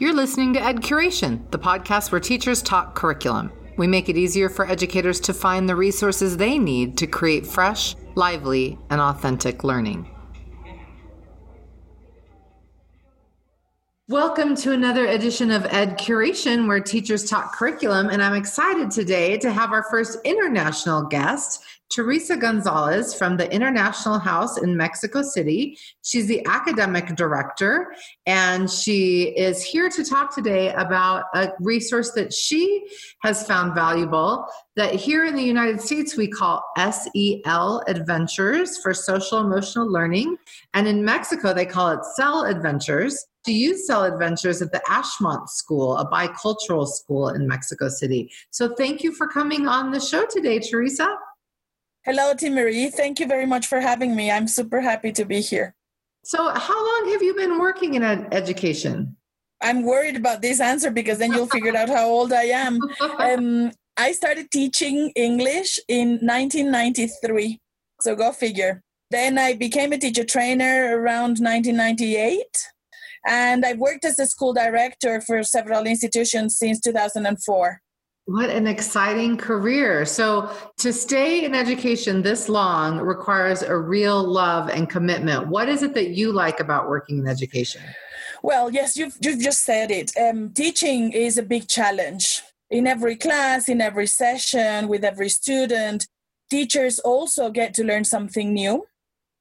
You're listening to Ed Curation, the podcast where teachers talk curriculum. We make it easier for educators to find the resources they need to create fresh, lively, and authentic learning. Welcome to another edition of Ed Curation, where teachers talk curriculum. And I'm excited today to have our first international guest, Teresa Gonzalez from the International House in Mexico City. She's the academic director, and she is here to talk today about a resource that she has found valuable that here in the United States we call SEL Adventures for Social Emotional Learning. And in Mexico, they call it CEL Adventures to use CEL Adventures at the Ashmont School, a bicultural school in Mexico City. So thank you for coming on the show today, Teresa. Hello, Marie. Thank you very much for having me. I'm super happy to be here. So, how long have you been working in education? I'm worried about this answer because then you'll figure out how old I am. Um, I started teaching English in 1993. So, go figure. Then I became a teacher trainer around 1998 and I've worked as a school director for several institutions since 2004. What an exciting career. So, to stay in education this long requires a real love and commitment. What is it that you like about working in education? Well, yes, you've, you've just said it. Um, teaching is a big challenge. In every class, in every session, with every student, teachers also get to learn something new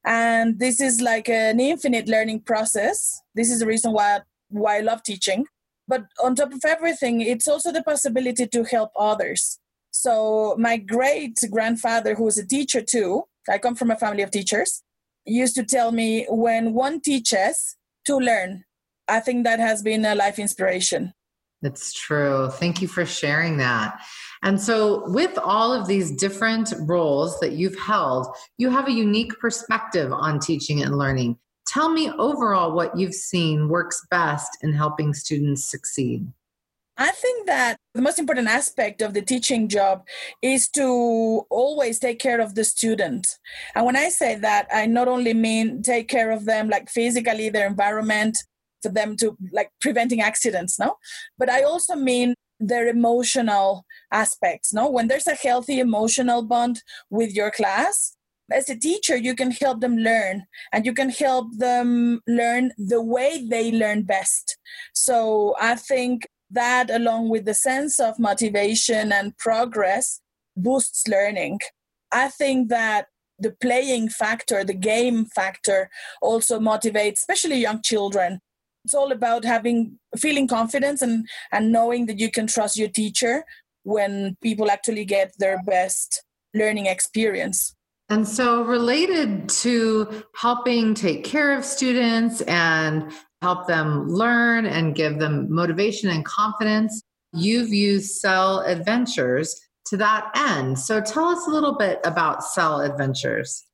and this is like an infinite learning process this is the reason why why i love teaching but on top of everything it's also the possibility to help others. So my great grandfather who was a teacher too i come from a family of teachers used to tell me when one teaches to learn. I think that has been a life inspiration. That's true. Thank you for sharing that. And so, with all of these different roles that you've held, you have a unique perspective on teaching and learning. Tell me overall what you've seen works best in helping students succeed. I think that the most important aspect of the teaching job is to always take care of the student. And when I say that, I not only mean take care of them like physically, their environment, for them to like preventing accidents, no? But I also mean their emotional aspects no when there's a healthy emotional bond with your class as a teacher you can help them learn and you can help them learn the way they learn best. So i think that along with the sense of motivation and progress boosts learning. I think that the playing factor the game factor also motivates especially young children. It's all about having feeling confidence and and knowing that you can trust your teacher when people actually get their best learning experience and so related to helping take care of students and help them learn and give them motivation and confidence you've used SEL Adventures to that end so tell us a little bit about SEL Adventures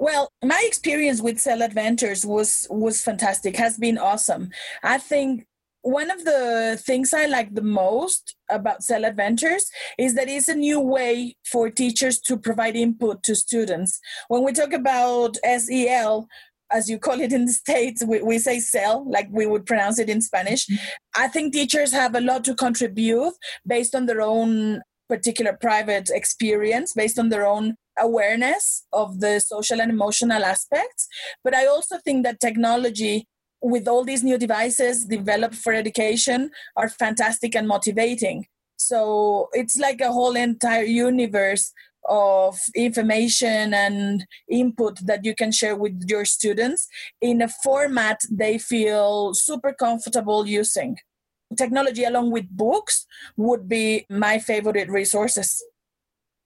well, my experience with SEL Adventures was was fantastic. Has been awesome. I think one of the things I like the most about CEL Adventures is that it's a new way for teachers to provide input to students. When we talk about SEL, as you call it in the States, we, we say CEL, like we would pronounce it in Spanish. Mm-hmm. I think teachers have a lot to contribute based on their own particular private experience, based on their own awareness of the social and emotional aspects. But I also think that technology, with all these new devices developed for education, are fantastic and motivating. So it's like a whole entire universe of information and input that you can share with your students in a format they feel super comfortable using. Technology, along with books, would be my favorite resources.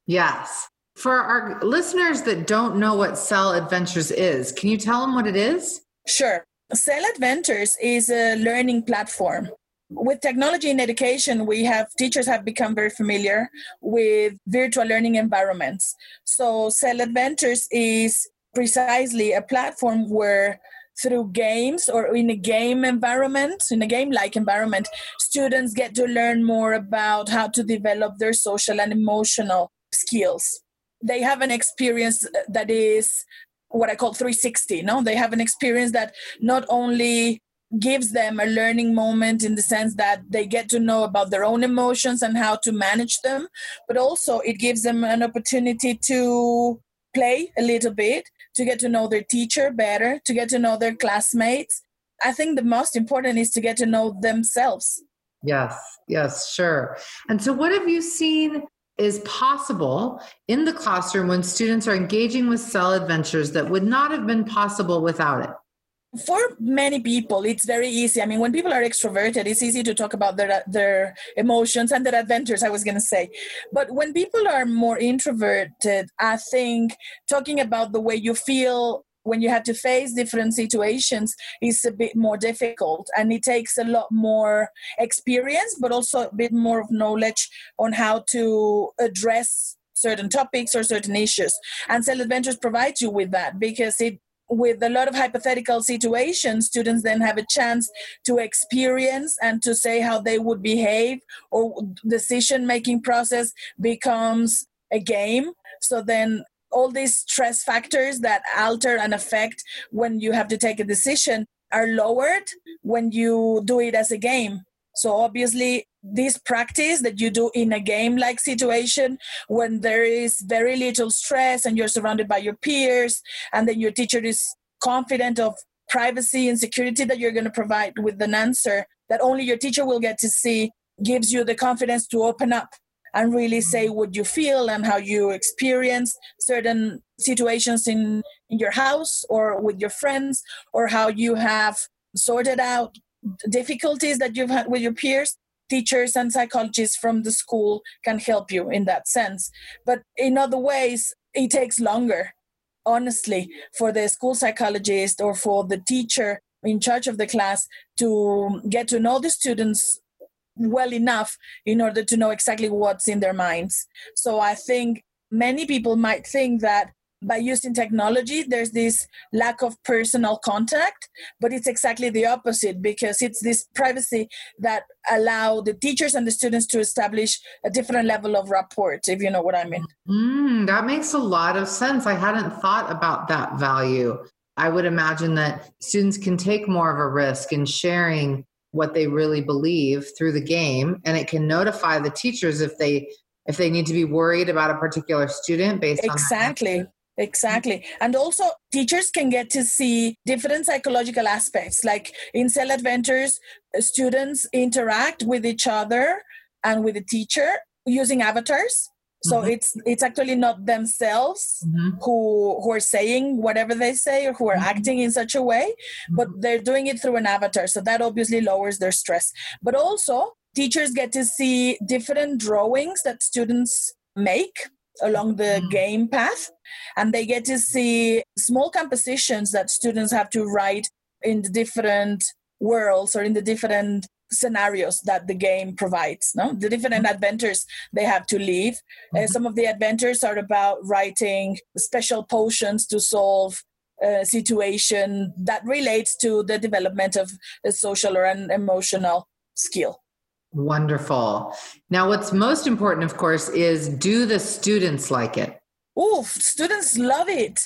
Yes. For our listeners that don't know what SEL Adventures is, can you tell them what it is? Sure. CEL Adventures is a learning platform. With technology in education, we have teachers have become very familiar with virtual learning environments. So SEL Adventures is precisely a platform where through games or in a game environment, in a game like environment, students get to learn more about how to develop their social and emotional skills they have an experience that is what I call 360. No, they have an experience that not only gives them a learning moment in the sense that they get to know about their own emotions and how to manage them, but also it gives them an opportunity to play a little bit, to get to know their teacher better, to get to know their classmates. I think the most important is to get to know themselves. Yes, yes, sure. And so, what have you seen is possible in the classroom when students are engaging with SEL Adventures that would not have been possible without it? for many people it's very easy i mean when people are extroverted it's easy to talk about their their emotions and their adventures i was going to say but when people are more introverted i think talking about the way you feel when you have to face different situations is a bit more difficult and it takes a lot more experience but also a bit more of knowledge on how to address certain topics or certain issues and SEL Adventures provides you with that because it with a lot of hypothetical situations, students then have a chance to experience and to say how they would behave, or decision making process becomes a game. So then all these stress factors that alter and affect when you have to take a decision are lowered when you do it as a game. So obviously, this practice that you do in a game like situation when there is very little stress and you're surrounded by your peers and then your teacher is confident of privacy and security that you're going to provide with an answer that only your teacher will get to see gives you the confidence to open up and really say what you feel and how you experience certain situations in, in your house or with your friends or how you have sorted out difficulties that you've had with your peers teachers and psychologists from the school can help you in that sense. But in other ways, it takes longer, honestly, for the school psychologist or for the teacher in charge of the class to get to know the students well enough in order to know exactly what's in their minds. So I think many people might think that by using technology there's this lack of personal contact but it's exactly the opposite because it's this privacy that allow the teachers and the students to establish a different level of rapport if you know what i mean. Mm, that makes a lot of sense. I hadn't thought about that value. I would imagine that students can take more of a risk in sharing what they really believe through the game and it can notify the teachers if they if they need to be worried about a particular student based exactly. on exactly Exactly. And also, teachers can get to see different psychological aspects. Like in SEL Adventures, uh, students interact with each other and with the teacher using avatars. So mm-hmm. it's it's actually not themselves mm-hmm. who who are saying whatever they say or who are mm-hmm. acting in such a way, but mm-hmm. they're doing it through an avatar. So that obviously lowers their stress. But also teachers get to see different drawings that students make along the mm. game path and they get to see small compositions that students have to write in the different worlds or in the different scenarios that the game provides no the different adventures they have to live uh, mm-hmm. uh, some of the adventures are about writing special potions to solve a situation that relates to the development of a social or an emotional skill Wonderful. Now, what's most important, of course, is do the students like it? Oh, students love it.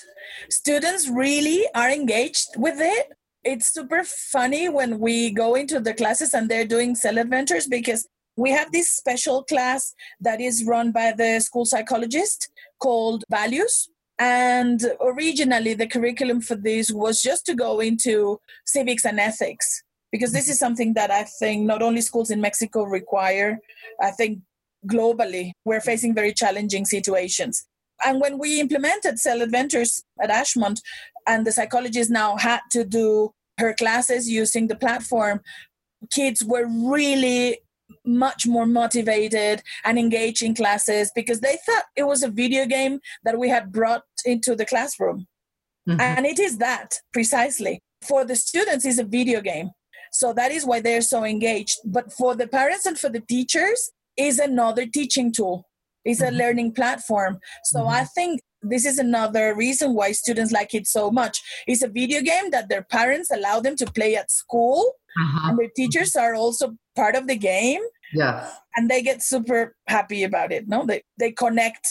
Students really are engaged with it. It's super funny when we go into the classes and they're doing SEL Adventures because we have this special class that is run by the school psychologist called Values. And originally, the curriculum for this was just to go into civics and ethics because this is something that I think not only schools in Mexico require, I think globally we're facing very challenging situations. And when we implemented SEL Adventures at Ashmont, and the psychologist now had to do her classes using the platform, kids were really much more motivated and engaged in classes because they thought it was a video game that we had brought into the classroom. Mm-hmm. And it is that precisely. For the students, it's a video game. So that is why they're so engaged. But for the parents and for the teachers, is another teaching tool. It's a mm-hmm. learning platform. So mm-hmm. I think this is another reason why students like it so much. It's a video game that their parents allow them to play at school, uh-huh. and their teachers are also part of the game. Yeah, and they get super happy about it. No, they they connect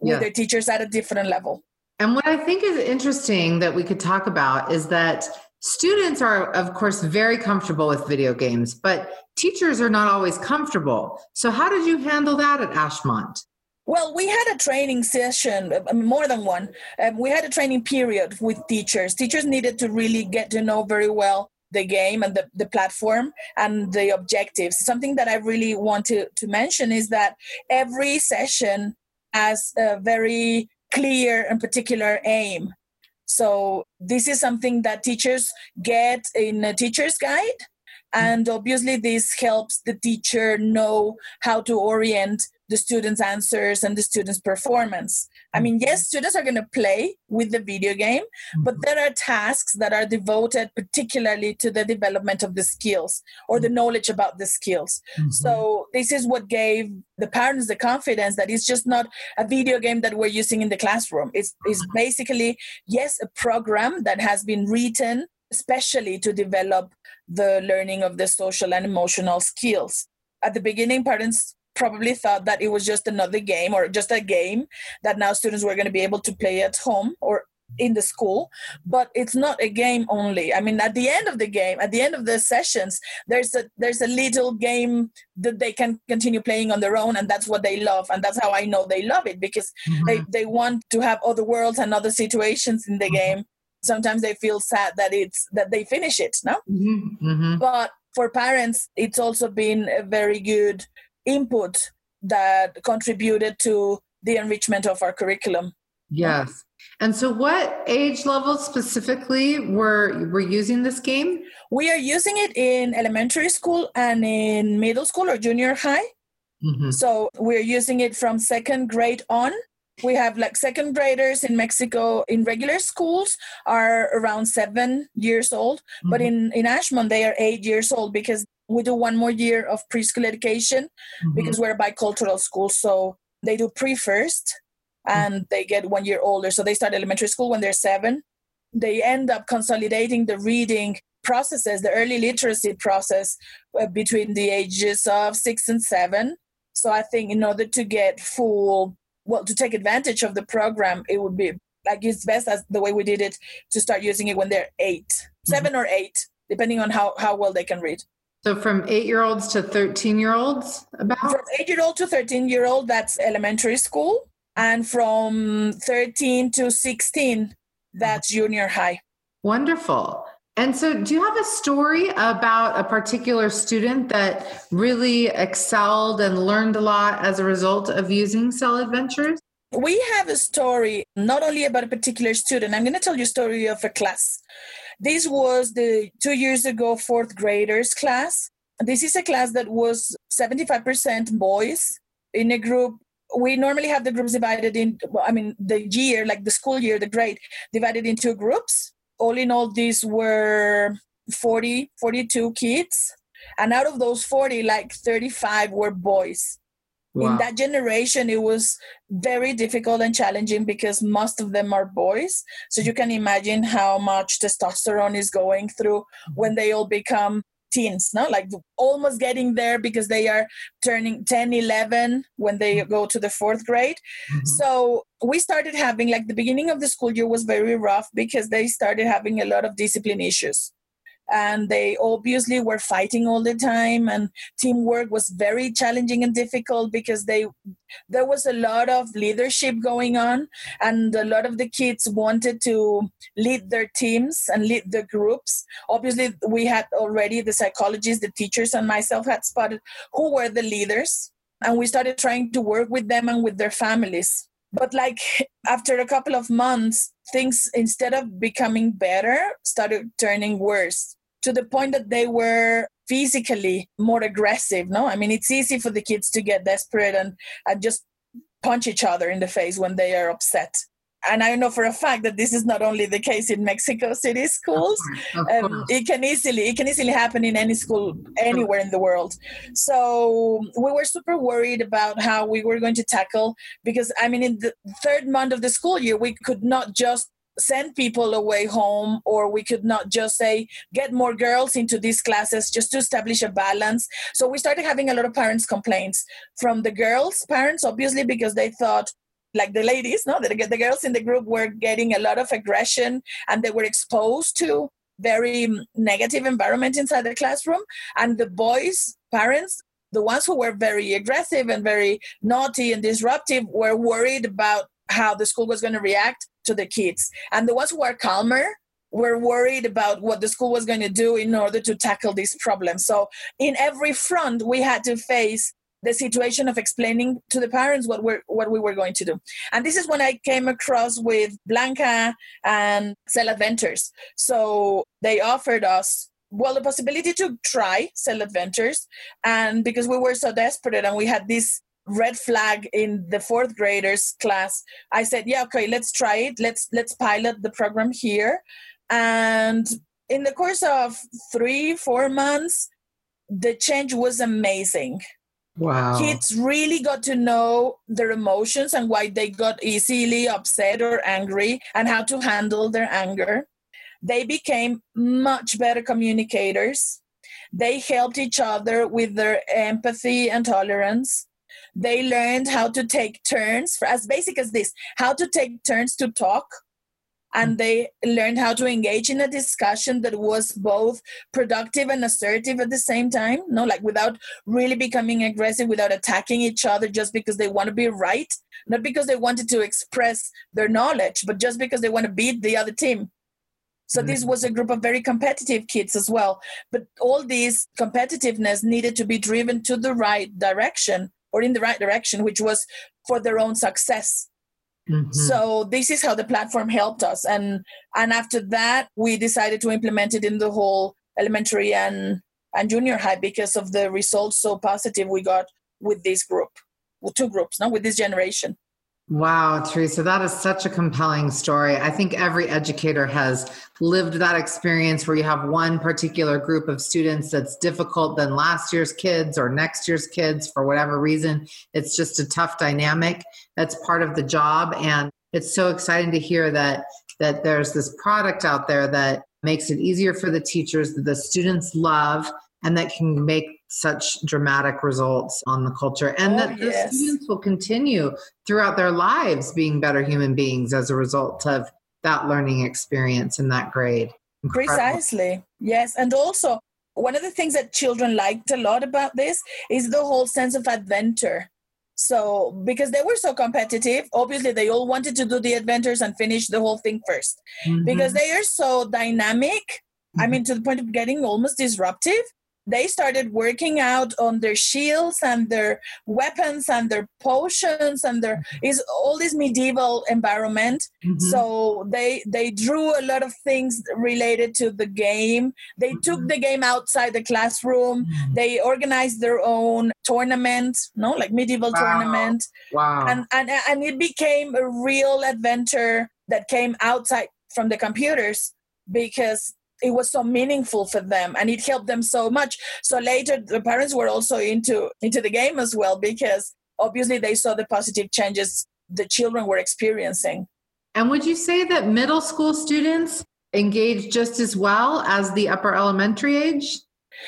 with yeah. their teachers at a different level. And what I think is interesting that we could talk about is that students are, of course, very comfortable with video games, but teachers are not always comfortable. So, how did you handle that at Ashmont? Well, we had a training session, uh, more than one. Um, we had a training period with teachers. Teachers needed to really get to know very well the game and the, the platform and the objectives. Something that I really want to, to mention is that every session has a very clear and particular aim. So this is something that teachers get in a teacher's guide. And obviously, this helps the teacher know how to orient the students' answers and the students' performance. I mean, yes, students are going to play with the video game, but mm-hmm. there are tasks that are devoted particularly to the development of the skills or the mm-hmm. knowledge about the skills. Mm-hmm. So, this is what gave the parents the confidence that it's just not a video game that we're using in the classroom. It's, it's basically, yes, a program that has been written especially to develop the learning of the social and emotional skills. At the beginning, parents probably thought that it was just another game or just a game that now students were going to be able to play at home or in the school but it's not a game only i mean at the end of the game at the end of the sessions there's a there's a little game that they can continue playing on their own and that's what they love and that's how i know they love it because mm-hmm. they, they want to have other worlds and other situations in the mm-hmm. game sometimes they feel sad that it's that they finish it no mm-hmm. mm-hmm. but for parents it's also been a very good input that contributed to the enrichment of our curriculum. Yes. And so what age level specifically were were using this game? We are using it in elementary school and in middle school or junior high. Mm-hmm. So we're using it from second grade on. We have like second graders in Mexico in regular schools are around seven years old, mm-hmm. but in, in Ashmont they are eight years old because we do one more year of preschool education mm-hmm. because we're a bicultural school. So they do pre first and mm-hmm. they get one year older. So they start elementary school when they're seven. They end up consolidating the reading processes, the early literacy process uh, between the ages of six and seven. So I think in order to get full, well, to take advantage of the program, it would be like it's best as the way we did it to start using it when they're 8 mm-hmm. seven or eight, depending on how, how well they can read. So from eight year olds to 13 year olds about? From eight year old to 13 year old, that's elementary school. And from 13 to 16, that's junior high. Wonderful. And so, do you have a story about a particular student that really excelled and learned a lot as a result of using SEL Adventures? We have a story not only about a particular student. I'm going to tell you a story of a class. This was the two years ago fourth graders class. This is a class that was 75% boys in a group. We normally have the groups divided in, I mean, the year, like the school year, the grade, divided into groups. All in all, these were 40, 42 kids. And out of those 40, like 35 were boys. Wow. In that generation, it was very difficult and challenging because most of them are boys. So you can imagine how much testosterone is going through when they all become teens, no? Like almost getting there because they are turning 10, 11 when they mm-hmm. go to the fourth grade. Mm-hmm. So we started having, like, the beginning of the school year was very rough because they started having a lot of discipline issues and they obviously were fighting all the time and teamwork was very challenging and difficult because they there was a lot of leadership going on and a lot of the kids wanted to lead their teams and lead the groups. Obviously we had already the psychologists the teachers and myself had spotted who were the leaders and we started trying to work with them and with their families. But like after a couple of months things instead of becoming better started turning worse to the point that they were physically more aggressive no i mean it's easy for the kids to get desperate and, and just punch each other in the face when they are upset and I know for a fact that this is not only the case in Mexico City schools. Of course, of um, it can easily it can easily happen in any school anywhere in the world. So we were super worried about how we were going to tackle because I mean in the third month of the school year we could not just send people away home or we could not just say get more girls into these classes just to establish a balance so we started having a lot of parents complaints from the girls parents obviously because they thought like the ladies, no, the, the girls in the group were getting a lot of aggression and they were exposed to very negative environment inside the classroom. And the boys' parents, the ones who were very aggressive and very naughty and disruptive, were worried about how the school was going to react to the kids. And the ones who were calmer were worried about what the school was going to do in order to tackle these problems. So, in every front, we had to face the situation of explaining to the parents what we what we were going to do. And this is when I came across with Blanca and SEL Adventures. So they offered us well the possibility to try SEL Adventures, and because we were so desperate and we had this red flag in the fourth graders class, I said, "Yeah, okay, let's try it. Let's let's pilot the program here." And in the course of three four months, the change was amazing Wow. Kids really got to know their emotions and why they got easily upset or angry and how to handle their anger. They became much better communicators. They helped each other with their empathy and tolerance. They learned how to take turns, for as basic as this, how to take turns to talk. And they learned how to engage in a discussion that was both productive and assertive at the same time no like without really becoming aggressive without attacking each other just because they want to be right. Not because they wanted to express their knowledge but just because they want to beat the other team. So mm-hmm. this was a group of very competitive kids as well. But all this competitiveness needed to be driven to the right direction or in the right direction which was for their own success Mm-hmm. So this is how the platform helped us, and and after that we decided to implement it in the whole elementary and and junior high because of the results so positive we got with this group, with two groups, not with this generation. Wow, Teresa, that is such a compelling story. I think every educator has lived that experience where you have one particular group of students that's difficult than last year's kids or next year's kids for whatever reason. It's just a tough dynamic. That's part of the job. And it's so exciting to hear that that there's this product out there that makes it easier for the teachers that the students love and that can make such dramatic results on the culture and oh, that yes. the students will continue throughout their lives being better human beings as a result of that learning experience in that grade Incredible. precisely yes and also one of the things that children liked a lot about this is the whole sense of adventure so because they were so competitive obviously they all wanted to do the adventures and finish the whole thing 1st mm-hmm. because they are so dynamic mm-hmm. i mean to the point of getting almost disruptive they started working out on their shields and their weapons and their potions and their mm-hmm. is all this medieval environment mm-hmm. so they they drew a lot of things related to the game they mm-hmm. took the game outside the classroom mm-hmm. they organized their own tournament no like medieval wow. tournament wow and, and and it became a real adventure that came outside from the computers because it was so meaningful for them and it helped them so much. So later the parents were also into into the game as well because obviously they saw the positive changes the children were experiencing. And would you say that middle school students engage just as well as the upper elementary age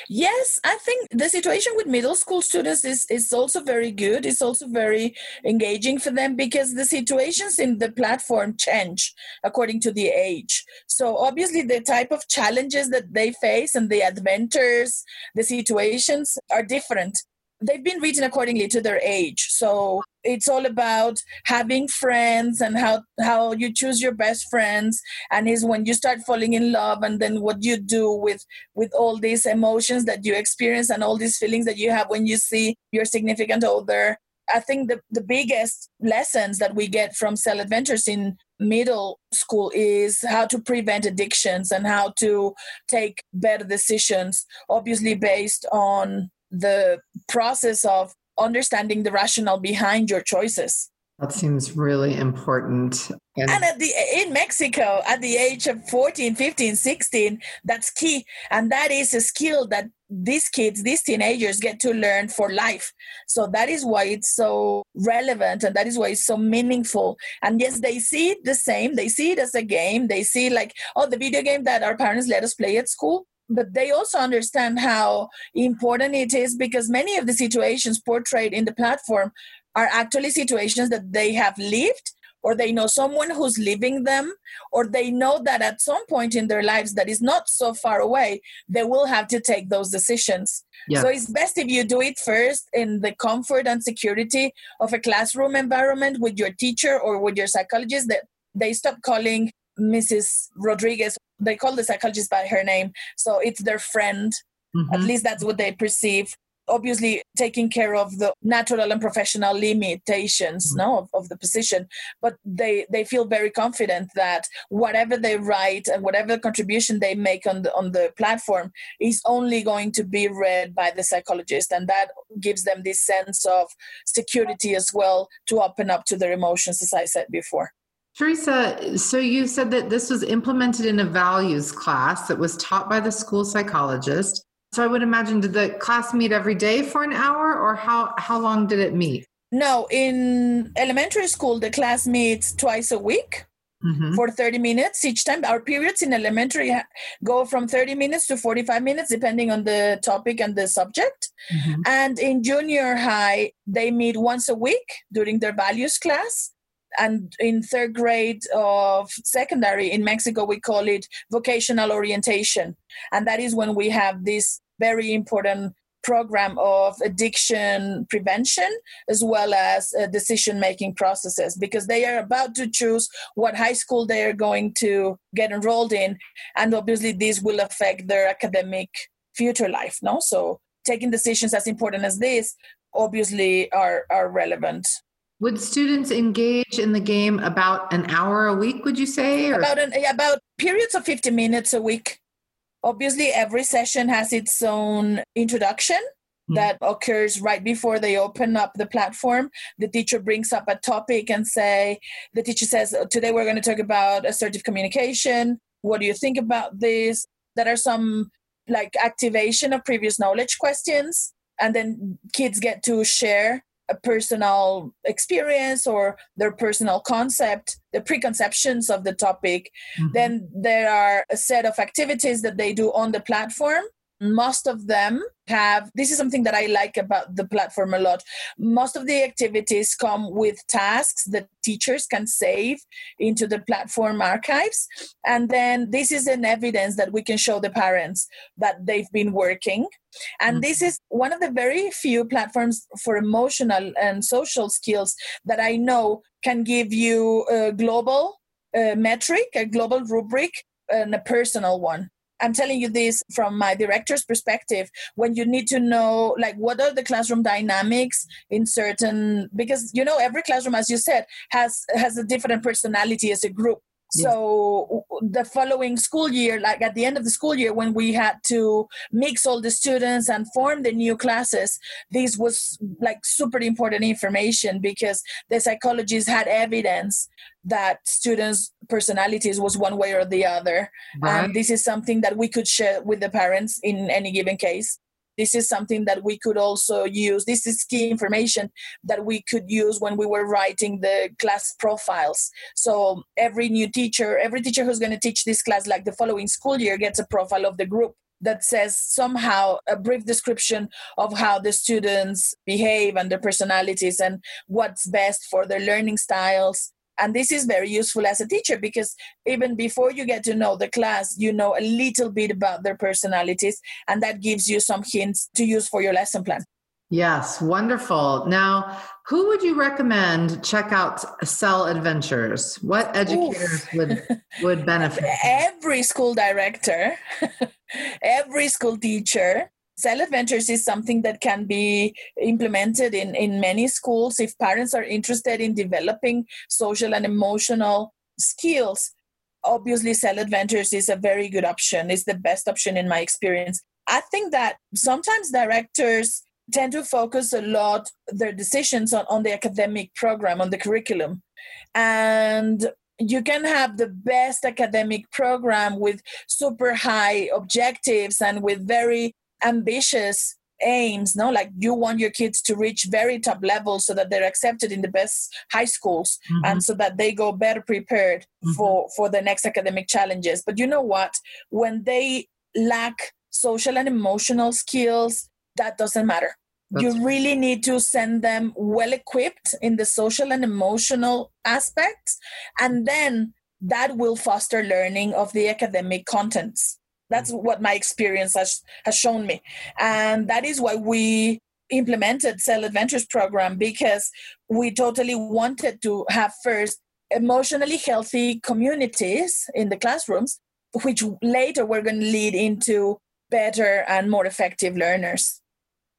Yes, I think the situation with middle school students is, is also very good. It's also very engaging for them because the situations in the platform change according to the age. So obviously the type of challenges that they face and the adventures, the situations are different they've been written accordingly to their age. So it's all about having friends and how how you choose your best friends. And is when you start falling in love and then what you do with with all these emotions that you experience and all these feelings that you have when you see your significant other. I think the, the biggest lessons that we get from SEL Adventures in middle school is how to prevent addictions and how to take better decisions obviously based on the process of understanding the rationale behind your choices. That seems really important. And, and, at the in Mexico, at the age of 14, 15, 16, that's key. And that is a skill that these kids, these teenagers get to learn for life. So that is why it's so relevant and that is why it's so meaningful. And yes, they see it the same. They see it as a game. They see like, oh, the video game that our parents let us play at school but they also understand how important it is because many of the situations portrayed in the platform are actually situations that they have lived or they know someone who's living them or they know that at some point in their lives that is not so far away they will have to take those decisions. So it's best if you do it first in the comfort and security of a classroom environment with your teacher or with your psychologist that they stop calling mrs rodriguez they call the psychologist by her name. So it's their friend. Mm-hmm. at least that's what they perceive. Obviously taking care of the natural and professional limitations mm-hmm. no, of, of, the position. But they they feel very confident that whatever they write and whatever contribution they make on the on the platform is only going to be read by the psychologist. And that gives them this sense of security as well to open up to their emotions as i said before Teresa, so you said that this was implemented in a values class that was taught by the school psychologist. So I would imagine did the class meet every day for an hour or how how long did it meet? No, in elementary school the class meets twice a week. Mm-hmm. For 30 minutes each time. Our periods in elementary go from 30 minutes to 45 minutes, depending on the topic and the subject. Mm-hmm. And in junior high, they meet once a week during their values class and in third grade of secondary in Mexico, we call it vocational orientation. And that is when we have this very important program of addiction prevention as well as uh, decision making processes because they are about to choose what high school they are going to get enrolled in. And obviously this will affect their academic future life no? So taking decisions as important as this obviously are are relevant would students engage in the game about an hour a week would you say or? about an about periods of 50 minutes a week Obviously, every session has its own introduction mm-hmm. that occurs right before they open up the platform. The teacher brings up a topic and say, the teacher says, today we're going to talk about assertive communication. What do you think about this? There are some like activation of previous knowledge questions and then kids get to share a personal experience or their personal concept, the preconceptions of the topic. Mm-hmm. Then there are a set of activities that they do on the platform most of them have. This is something that i like about the platform a lot. Most of the activities come with tasks that teachers can save into the platform archives. And then this is an evidence that we can show the parents that they've been working. And mm-hmm. this is one of the very few platforms for emotional and social skills that i know can give you a global uh, metric a global rubric and a personal one I'm telling you this from my director's perspective. When you need to know, like, what are the classroom dynamics in certain, because you know, every classroom, as you said, has has a different personality as a group. So the following school year, like at the end of the school year, when we had to mix all the students and form the new classes, this was like super important information because the psychologists had evidence that students' personalities was one way or the other. Right. And this is something that we could share with the parents in any given case this is something that we could also use. This is key information that we could use when we were writing the class profiles. So every new teacher every teacher who's going to teach this class like the following school year gets a profile of the group that says somehow a brief description of how the students behave and their personalities and what's best for their learning styles and this is very useful as a teacher because even before you get to know the class, you know a little bit about their personalities, and that gives you some hints to use for your lesson plan. Yes, wonderful. Now, who would you recommend check out SEL Adventures? What educators would would benefit? Every school director, every school teacher, SEL Adventures is something that can be implemented in, in many schools if parents are interested in developing social and emotional skills. Obviously, SEL Adventures is a very good option, it's the best option in my experience. I think that sometimes directors tend to focus a lot their decisions on, on the academic program, on the curriculum. And you can have the best academic program with super high objectives and with very ambitious aims no like you want your kids to reach very top levels so that they're accepted in the best high schools mm-hmm. and so that they go better prepared mm-hmm. for for the next academic challenges but you know what when they lack social and emotional skills, that doesn't matter. That's you really need to send them well equipped in the social and emotional aspects, and then that will foster learning of the academic contents. That's what my experience has, has shown me. And that is why we implemented SEL Adventures program because we totally wanted to have first emotionally healthy communities in the classrooms, which later were going to lead into better and more effective learners.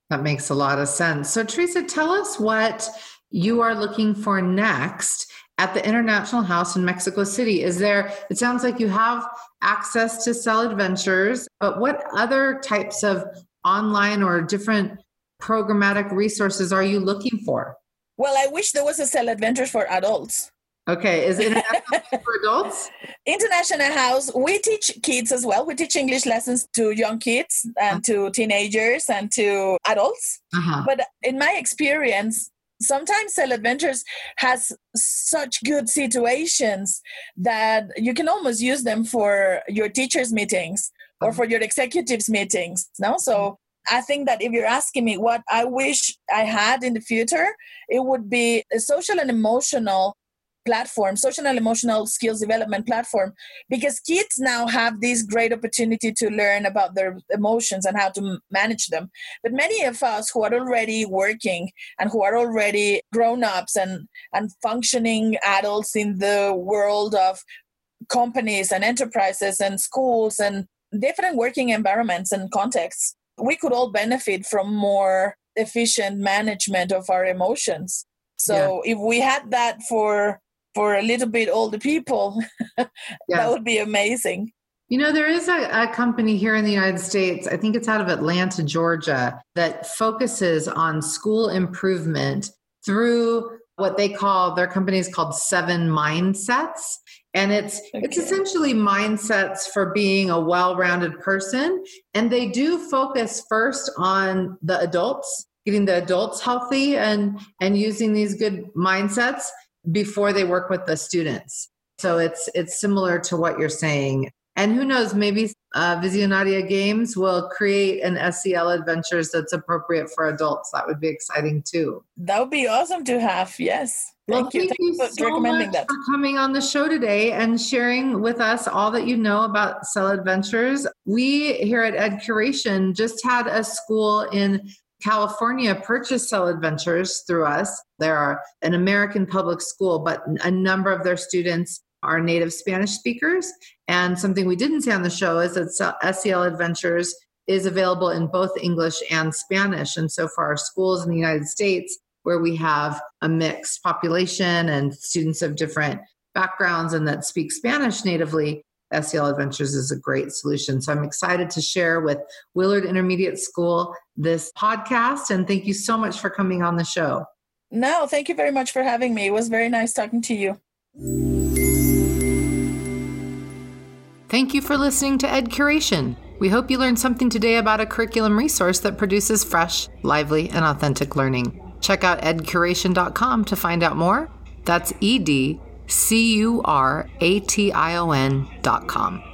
That makes a lot of sense. So, Teresa, tell us what you are looking for next at the International House in Mexico City. Is there, it sounds like you have access to SEL Adventures, but what other types of online or different programmatic resources are you looking for? Well, I wish there was a SEL Adventures for adults. Okay, is it for adults? International House, we teach kids as well. We teach English lessons to young kids and to teenagers and to adults. Uh-huh. But in my experience, sometimes SEL Adventures has such good situations that you can almost use them for your teachers' meetings or uh-huh. for your executives' meetings. No, so I think that if you're asking me what I wish I had in the future, it would be a social and emotional platform, social and emotional skills development platform, because kids now have this great opportunity to learn about their emotions and how to manage them. But many of us who are already working and who are already grown ups and, and functioning adults in the world of companies and enterprises and schools and different working environments and contexts, we could all benefit from more efficient management of our emotions. So yeah. if we had that for for a little bit older people, yes. that would be amazing. You know, there is a, a, company here in the United States, I think it's out of Atlanta, Georgia, that focuses on school improvement through what they call their company is called Seven Mindsets. And it's okay. it's essentially mindsets for being a well-rounded person. And they do focus first on the adults, getting the adults healthy and and using these good mindsets before they work with the students. So it's it's similar to what you're saying. And who knows, maybe uh, Visionaria Games will create an SEL Adventures that's appropriate for adults. That would be exciting too. That would be awesome to have. Yes. Well, thank, you, thank you, so much that. for coming on the show today and sharing with us all that you know about SEL Adventures. We here at Ed Curation just had a school in California purchased SEL Adventures through us. They're an American public school, but a number of their students are native Spanish speakers. And something we didn't say on the show is that SEL Adventures is available in both English and Spanish. And so for our schools in the United States, where we have a mixed population and students of different backgrounds and that speak Spanish natively, SEL Adventures is a great solution. So I'm excited to share with Willard Intermediate School this podcast. And thank you so much for coming on the show. No, thank you very much for having me. It was very nice talking to you. Thank you for listening to Ed Curation. We hope you learned something today about a curriculum resource that produces fresh, lively, and authentic learning. Check out edcuration.com to find out more. That's E D C U R A T I O N dot com.